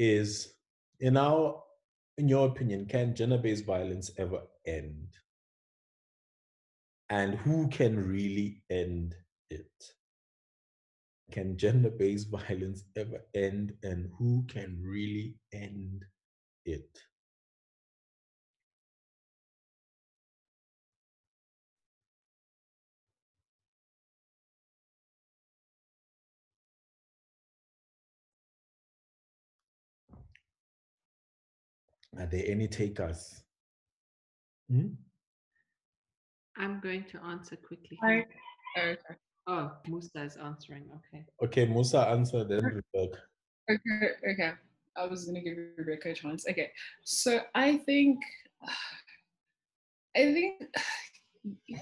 is in our in your opinion, can gender-based violence ever end? And who can really end it? Can gender-based violence ever end and who can really end it? Are there any takers? Hmm? I'm going to answer quickly. I, okay. Oh, Musa is answering. Okay. Okay, Musa answer then Rebecca. Okay, okay. I was gonna give Rebecca a chance. Okay, so I think, I think,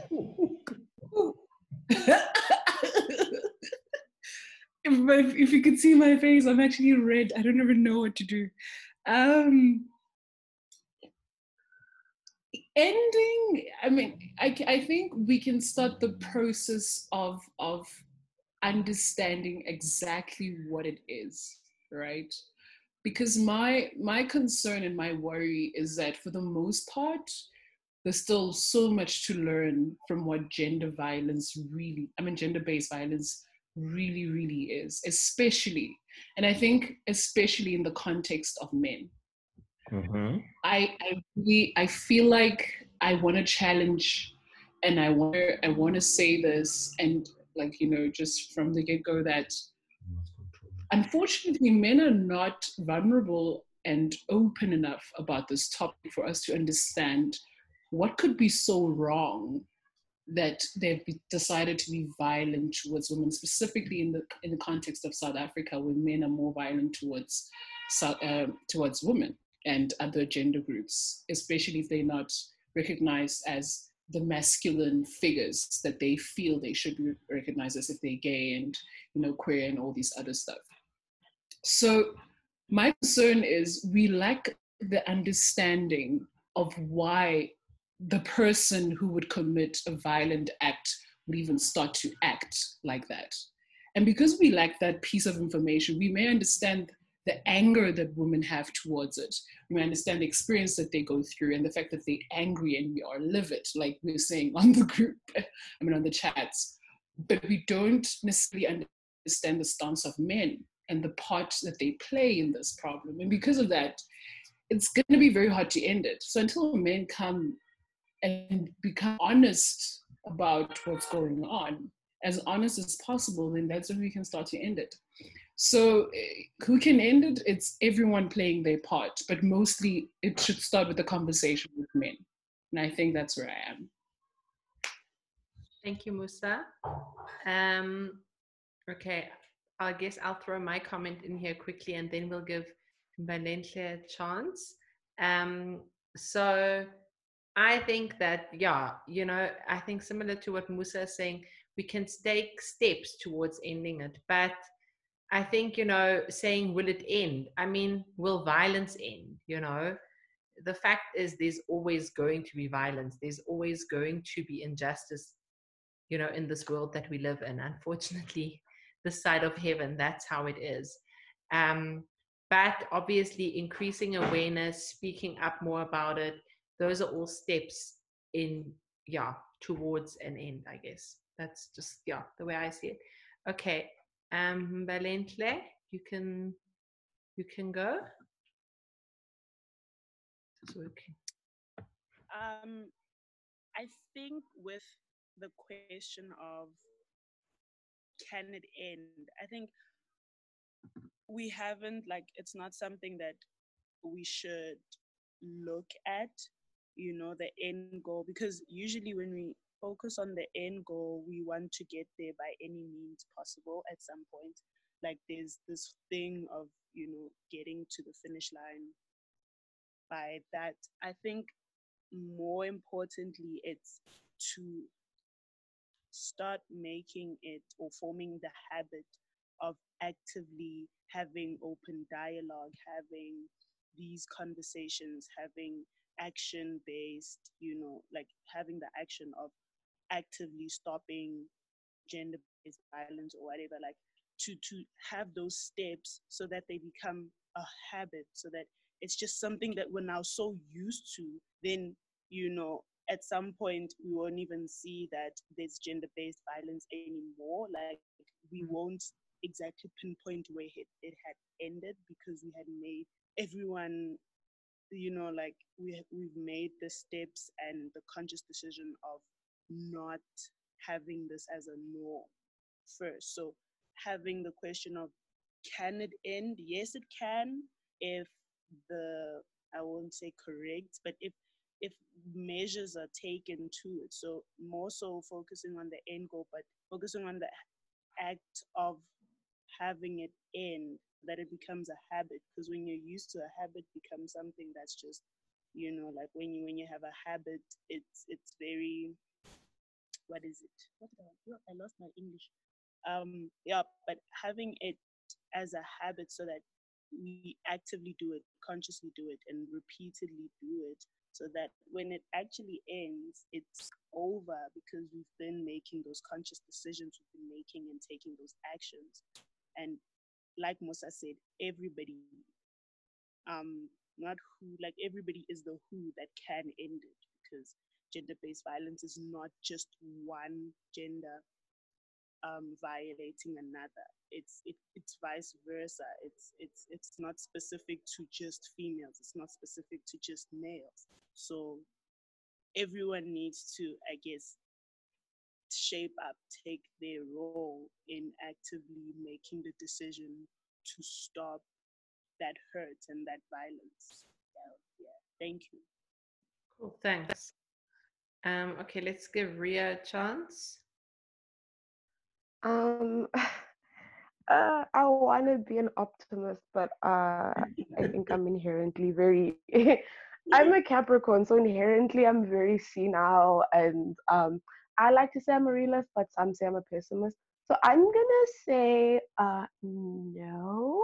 if, if you could see my face, I'm actually red. I don't even know what to do. Um, ending i mean I, I think we can start the process of of understanding exactly what it is right? Because my my concern and my worry is that for the most part there's still so much to learn from what gender violence really i mean gender based violence really really is especially and i think especially in the context of men Mm-hmm. I I really I feel like I want to challenge, and I want I want to say this, and like you know, just from the get go that unfortunately men are not vulnerable and open enough about this topic for us to understand what could be so wrong that they've decided to be violent towards women, specifically in the in the context of South Africa, where men are more violent towards uh, towards women and other gender groups, especially if they're not recognized as the masculine figures that they feel they should be recognized as if they're gay and you know queer and all these other stuff. So my concern is we lack the understanding of why the person who would commit a violent act would even start to act like that. And because we lack that piece of information, we may understand the anger that women have towards it. We understand the experience that they go through and the fact that they're angry and we are livid, like we are saying on the group, I mean, on the chats. But we don't necessarily understand the stance of men and the part that they play in this problem. And because of that, it's going to be very hard to end it. So until men come and become honest about what's going on, as honest as possible, then that's when we can start to end it. So eh, who can end it? It's everyone playing their part, but mostly it should start with a conversation with men. And I think that's where I am. Thank you, Musa. Um, okay, I guess I'll throw my comment in here quickly and then we'll give Valencia a chance. Um, so I think that, yeah, you know, I think similar to what Musa is saying, we can take steps towards ending it, but I think, you know, saying, will it end? I mean, will violence end? You know, the fact is, there's always going to be violence, there's always going to be injustice, you know, in this world that we live in. Unfortunately, the side of heaven, that's how it is. Um, but obviously, increasing awareness, speaking up more about it, those are all steps in, yeah, towards an end, I guess. That's just, yeah, the way I see it. Okay, um, Valentle, you can you can go. Okay. Um, I think with the question of can it end, I think we haven't like it's not something that we should look at you know the end goal because usually when we focus on the end goal. We want to get there by any means possible at some point. Like there's this thing of, you know, getting to the finish line by that. I think more importantly, it's to start making it or forming the habit of actively having open dialogue, having these conversations, having action based, you know, like having the action of actively stopping gender based violence or whatever like to to have those steps so that they become a habit so that it's just something that we're now so used to then you know at some point we won't even see that there's gender-based violence anymore. Like we mm. won't exactly pinpoint where it, it had ended because we had made everyone you know like we we've made the steps and the conscious decision of not having this as a norm first. So having the question of can it end? Yes it can if the i won't say correct but if if measures are taken to it. So more so focusing on the end goal but focusing on the act of having it end that it becomes a habit. Because when you're used to a habit becomes something that's just you know like when you when you have a habit it's it's very what is it? What I, I lost my english. Um yeah but having it as a habit so that we actively do it consciously do it and repeatedly do it so that when it actually ends it's over because we've been making those conscious decisions we've been making and taking those actions. And like Musa said, everybody, um, not who, like everybody is the who that can end it because gender-based violence is not just one gender um, violating another. It's it, it's vice versa. It's it's it's not specific to just females. It's not specific to just males. So everyone needs to, I guess, shape up, take their role in actively making the decision to stop that hurt and that violence. So, yeah, thank you. Cool, thanks. Um, okay, let's give Ria a chance. Um, uh, I want to be an optimist, but uh, I think I'm inherently very. I'm a Capricorn, so inherently I'm very senile and um, I like to say I'm a realist, but some say I'm a pessimist. So I'm gonna say uh, no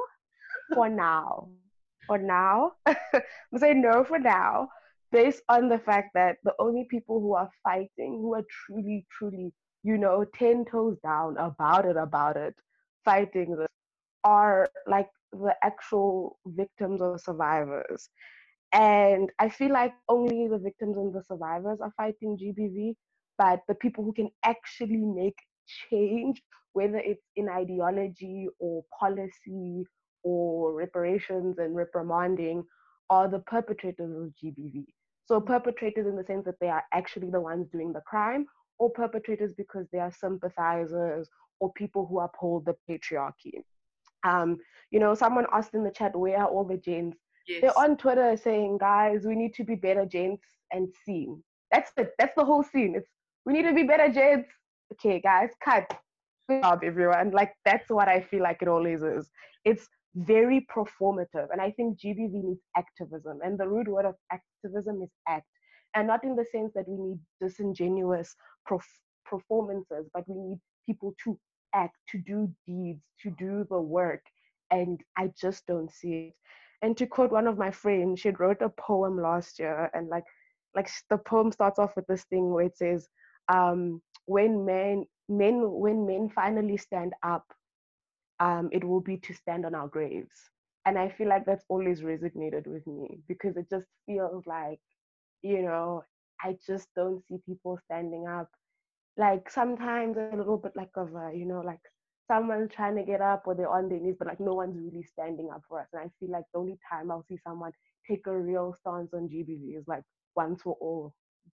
for now. For now, I'm gonna say no for now, based on the fact that the only people who are fighting, who are truly, truly, you know, ten toes down about it, about it, fighting this, are like the actual victims or survivors. And I feel like only the victims and the survivors are fighting GBV but the people who can actually make change, whether it's in ideology or policy or reparations and reprimanding, are the perpetrators of GBV. So, perpetrators in the sense that they are actually the ones doing the crime, or perpetrators because they are sympathizers or people who uphold the patriarchy. Um, you know, someone asked in the chat, where are all the gents? Yes. They're on Twitter saying, guys, we need to be better gents and seen. That's it. That's the whole scene. It's we need to be better, Jades. Okay, guys, cut. Good job, everyone. Like that's what I feel like it always is. It's very performative, and I think GBV needs activism. And the root word of activism is act, and not in the sense that we need disingenuous prof- performances, but we need people to act, to do deeds, to do the work. And I just don't see it. And to quote one of my friends, she wrote a poem last year, and like, like the poem starts off with this thing where it says, um, when men men when men finally stand up, um, it will be to stand on our graves. And I feel like that's always resonated with me because it just feels like, you know, I just don't see people standing up. Like sometimes a little bit like of a, you know, like someone trying to get up or they're on their knees, but like no one's really standing up for us. And I feel like the only time I'll see someone take a real stance on GBV is like once we're all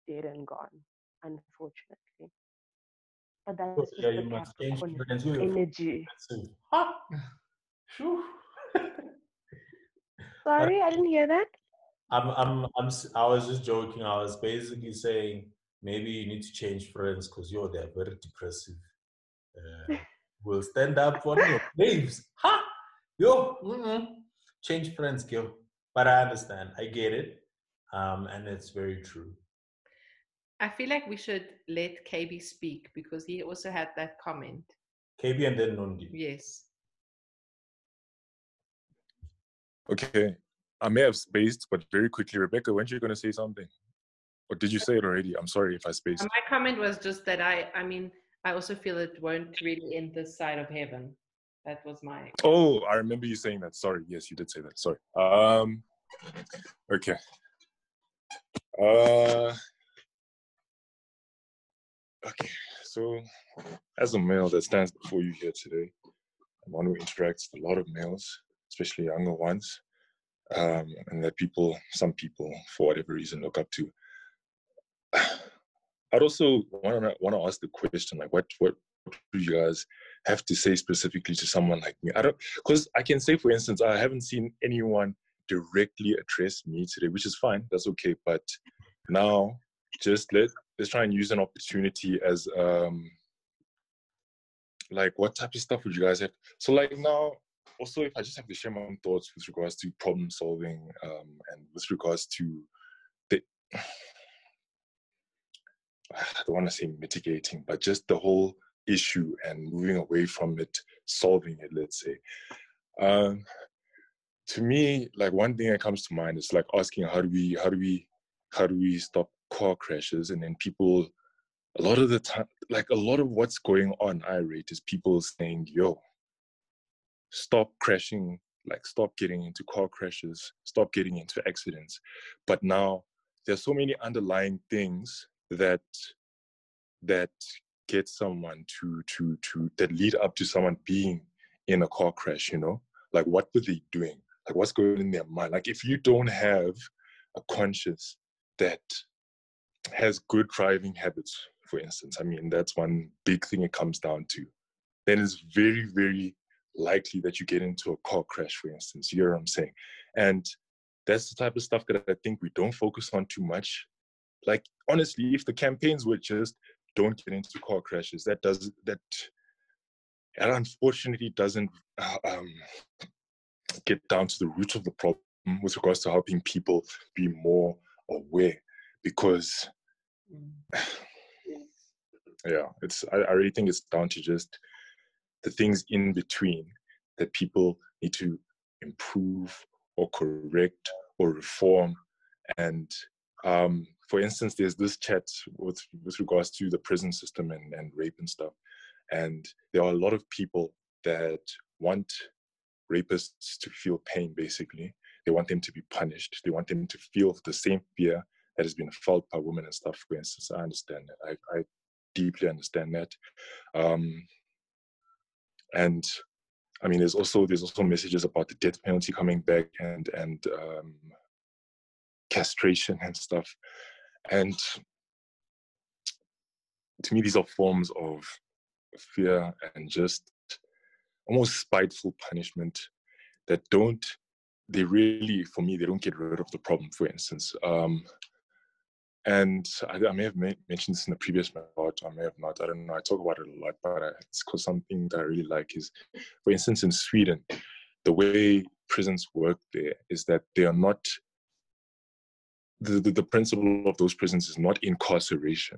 dead and gone. Just yeah, the Capricorn energy. Sorry, I didn't hear that. I'm, I'm, I'm, I was just joking. I was basically saying maybe you need to change friends because you're there very depressive. Uh, we'll stand up for your names. Ha! Yo, mm-mm. change friends, girl. But I understand. I get it. Um, and it's very true. I feel like we should let KB speak because he also had that comment. KB and then Nondi. Yes. Okay. I may have spaced, but very quickly, Rebecca, when are you going to say something? Or did you say it already? I'm sorry if I spaced. My comment was just that I, I mean, I also feel it won't really end this side of heaven. That was my. Oh, I remember you saying that. Sorry. Yes, you did say that. Sorry. Um. Okay. Uh. Okay. So, as a male that stands before you here today, and one who interacts with a lot of males, especially younger ones, um, and that people, some people, for whatever reason, look up to. I'd also want to want to ask the question, like, what what do you guys have to say specifically to someone like me? I don't, because I can say, for instance, I haven't seen anyone directly address me today, which is fine. That's okay. But now, just let let's try and use an opportunity as um like what type of stuff would you guys have? So like now, also if I just have to share my own thoughts with regards to problem solving um, and with regards to the I don't want to say mitigating, but just the whole issue and moving away from it, solving it, let's say. Um, to me, like one thing that comes to mind is like asking how do we how do we how do we stop car crashes and then people a lot of the time like a lot of what's going on I rate is people saying, yo, stop crashing, like stop getting into car crashes, stop getting into accidents. But now there's so many underlying things that that get someone to to to that lead up to someone being in a car crash you know? Like what were they doing? Like what's going in their mind? Like if you don't have a conscience that has good driving habits for instance. I mean that's one big thing it comes down to. Then it's very very likely that you get into a car crash for instance. You know what i'm saying? And that's the type of stuff that i think we don't focus on too much. Like honestly if the campaigns were just don't get into car crashes that does that that unfortunately doesn't uh, um, get down to the root of the problem with regards to helping people be more aware. Because yeah it's I, I really think it's down to just the things in between that people need to improve or correct or reform and um, for instance, there's this chat with with regards to the prison system and, and rape and stuff. And there are a lot of people that want rapists to feel pain, basically. They want them to be punished. They want them to feel the same fear that has been felt by women and stuff, for instance. I understand that. I, I deeply understand that. Um, and I mean, there's also there's also messages about the death penalty coming back and and um, castration and stuff. And to me, these are forms of fear and just almost spiteful punishment that don't, they really, for me, they don't get rid of the problem, for instance. Um, and I, I, may have mentioned this in the previous part, I may have not. I don't know. I talk about it a lot, but I, it's because something that I really like is, for instance, in Sweden, the way prisons work there is that they are not the, the, the principle of those prisons is not incarceration,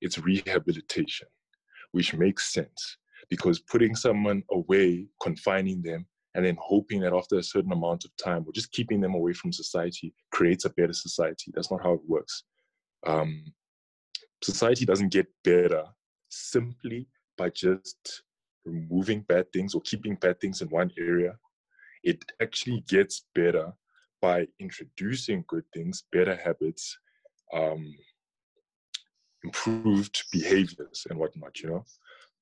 it's rehabilitation, which makes sense because putting someone away, confining them, and then hoping that after a certain amount of time or just keeping them away from society creates a better society. That's not how it works. Um, society doesn't get better simply by just removing bad things or keeping bad things in one area. It actually gets better by introducing good things, better habits, um, improved behaviors and whatnot, you know,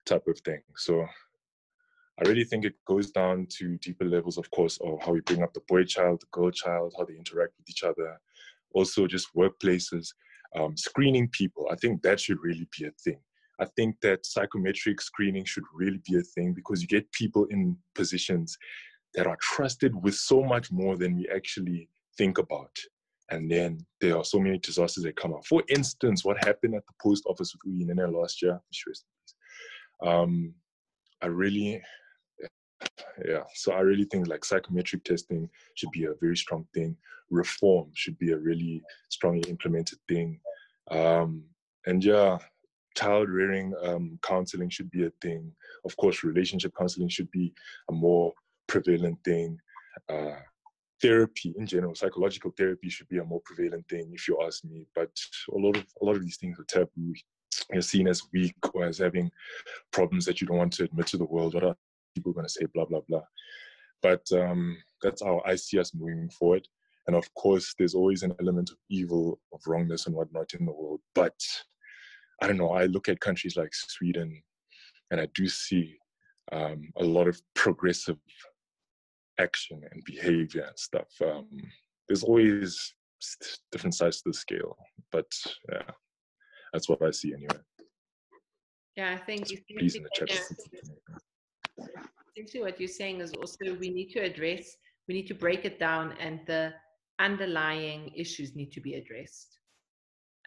type of thing. So I really think it goes down to deeper levels, of course, of how we bring up the boy child, the girl child, how they interact with each other. Also, just workplaces, um, screening people. I think that should really be a thing. I think that psychometric screening should really be a thing because you get people in positions that are trusted with so much more than we actually think about. And then there are so many disasters that come up. For instance, what happened at the post office with Uyinene last year? Um, I really, yeah. So I really think like psychometric testing should be a very strong thing. Reform should be a really strongly implemented thing. Um, and yeah, child rearing um, counseling should be a thing. Of course, relationship counseling should be a more prevalent thing. Uh, therapy in general, psychological therapy should be a more prevalent thing, if you ask me. But a lot of a lot of these things are taboo. You're seen as weak or as having problems that you don't want to admit to the world. What are people are going to say blah blah blah. But um, that's how I see us moving forward. And of course, there's always an element of evil, of wrongness, and whatnot in the world. But I don't know. I look at countries like Sweden, and I do see um, a lot of progressive action and behavior and stuff. Um, there's always different sides to the scale, but yeah, that's what I see anyway. Yeah, I think Peace in the chat. Essentially what you're saying is also we need to address, we need to break it down, and the underlying issues need to be addressed,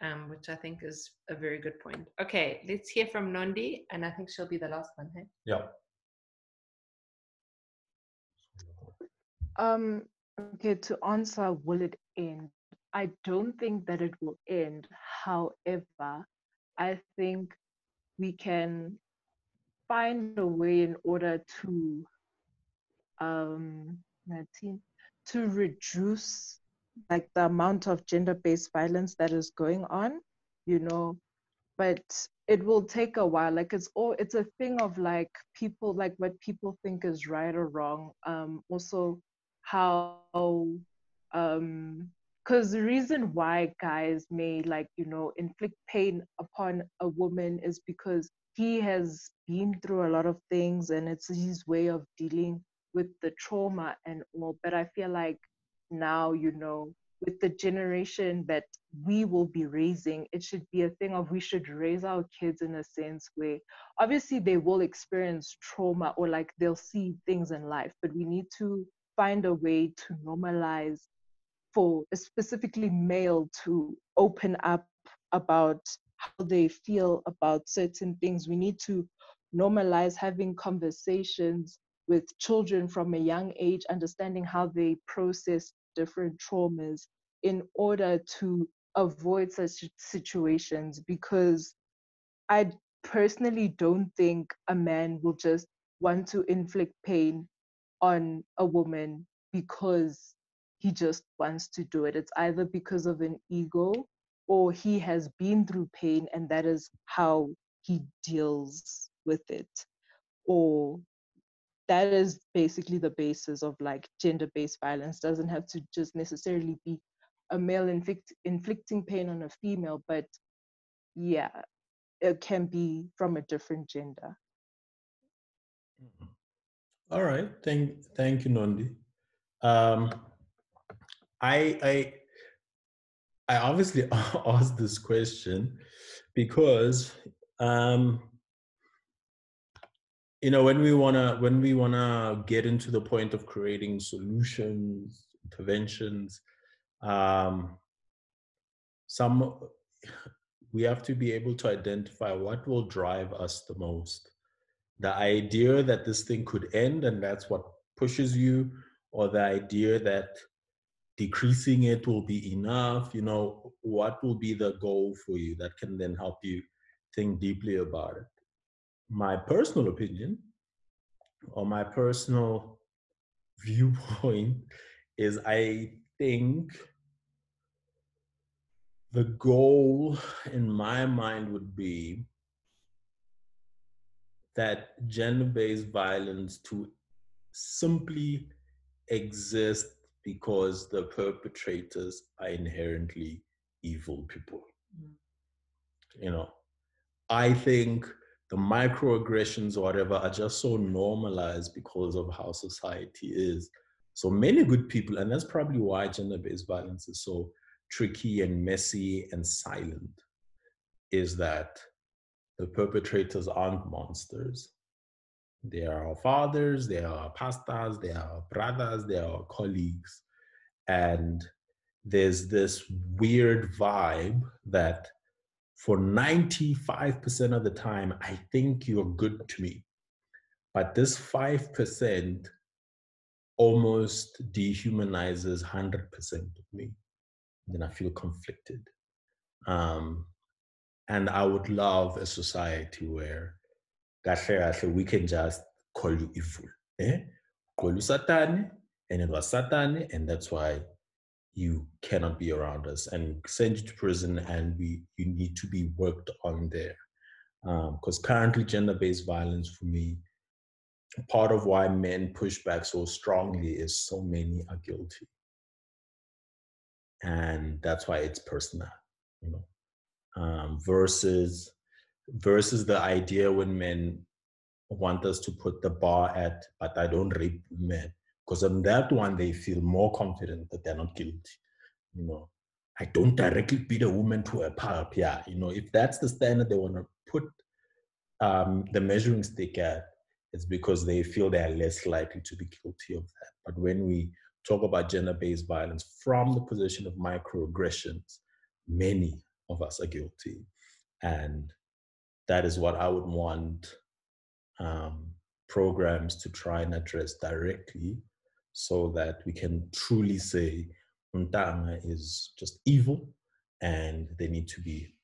um, which I think is a very good point. Okay, let's hear from Nondi, and I think she'll be the last one. Hey? Yeah. Um, okay, to answer, will it end? I don't think that it will end. However, I think we can find a way in order to um 19 to reduce like the amount of gender-based violence that is going on you know? But it will take a while like it's all it's a thing of like people like what people think is right or wrong um also how um because the reason why guys may like you know inflict pain upon a woman is because he has been through a lot of things and it's his way of dealing with the trauma and all but i feel like now you know with the generation that we will be raising it should be a thing of we should raise our kids in a sense where obviously they will experience trauma or like they'll see things in life but we need to find a way to normalize for specifically male to open up about how they feel about certain things. We need to normalize having conversations with children from a young age, understanding how they process different traumas in order to avoid such situations. Because I personally don't think a man will just want to inflict pain on a woman because he just wants to do it. It's either because of an ego or he has been through pain and that is how he deals with it. Or that is basically the basis of like gender based violence. Doesn't have to just necessarily be a male inflict, inflicting pain on a female, but yeah, it can be from a different gender. Mm-hmm. All right. Thank thank you, Nondi. Um, I I I obviously asked this question because um, you know when we wanna when we wanna get into the point of creating solutions, interventions, um, some we have to be able to identify what will drive us the most. The idea that this thing could end and that's what pushes you or the idea that decreasing it will be enough you know what will be the goal for you that can then help you think deeply about it? My personal opinion or my personal viewpoint is i think the goal in my mind would be that gender-based violence to simply exist because the perpetrators are inherently evil people. Mm. You know, I think the microaggressions or whatever are just so normalized because of how society is. So many good people, and that's probably why gender based violence is so tricky and messy and silent, is that the perpetrators aren't monsters. They are our fathers, they are our pastors, they are our brothers, they are our colleagues. And there's this weird vibe that for 95% of the time, I think you're good to me. But this 5% almost dehumanizes 100% of me. Then I feel conflicted. Um, and I would love a society where we can just call you evil. Eh? Call you Satan, and it was Satan, and that's why you cannot be around us and send you to prison and we you need to be worked on there because um, currently gender-based violence for me part of why men push back so strongly is so many are guilty. And that's why it's personal, you know. Um, versus versus the idea when men want us to put the bar at, but I don't rape men. Because on that one, they feel more confident that they're not guilty. You know, I don't directly beat a woman to a pulp. Yeah, you know, if that's the standard they want to put um, the measuring stick at, it's because they feel they are less likely to be guilty of that. But when we talk about gender based violence from the position of microaggressions, many of us are guilty. And that is what I would want um, programs to try and address directly so that we can truly say Untanga is just evil and they need to be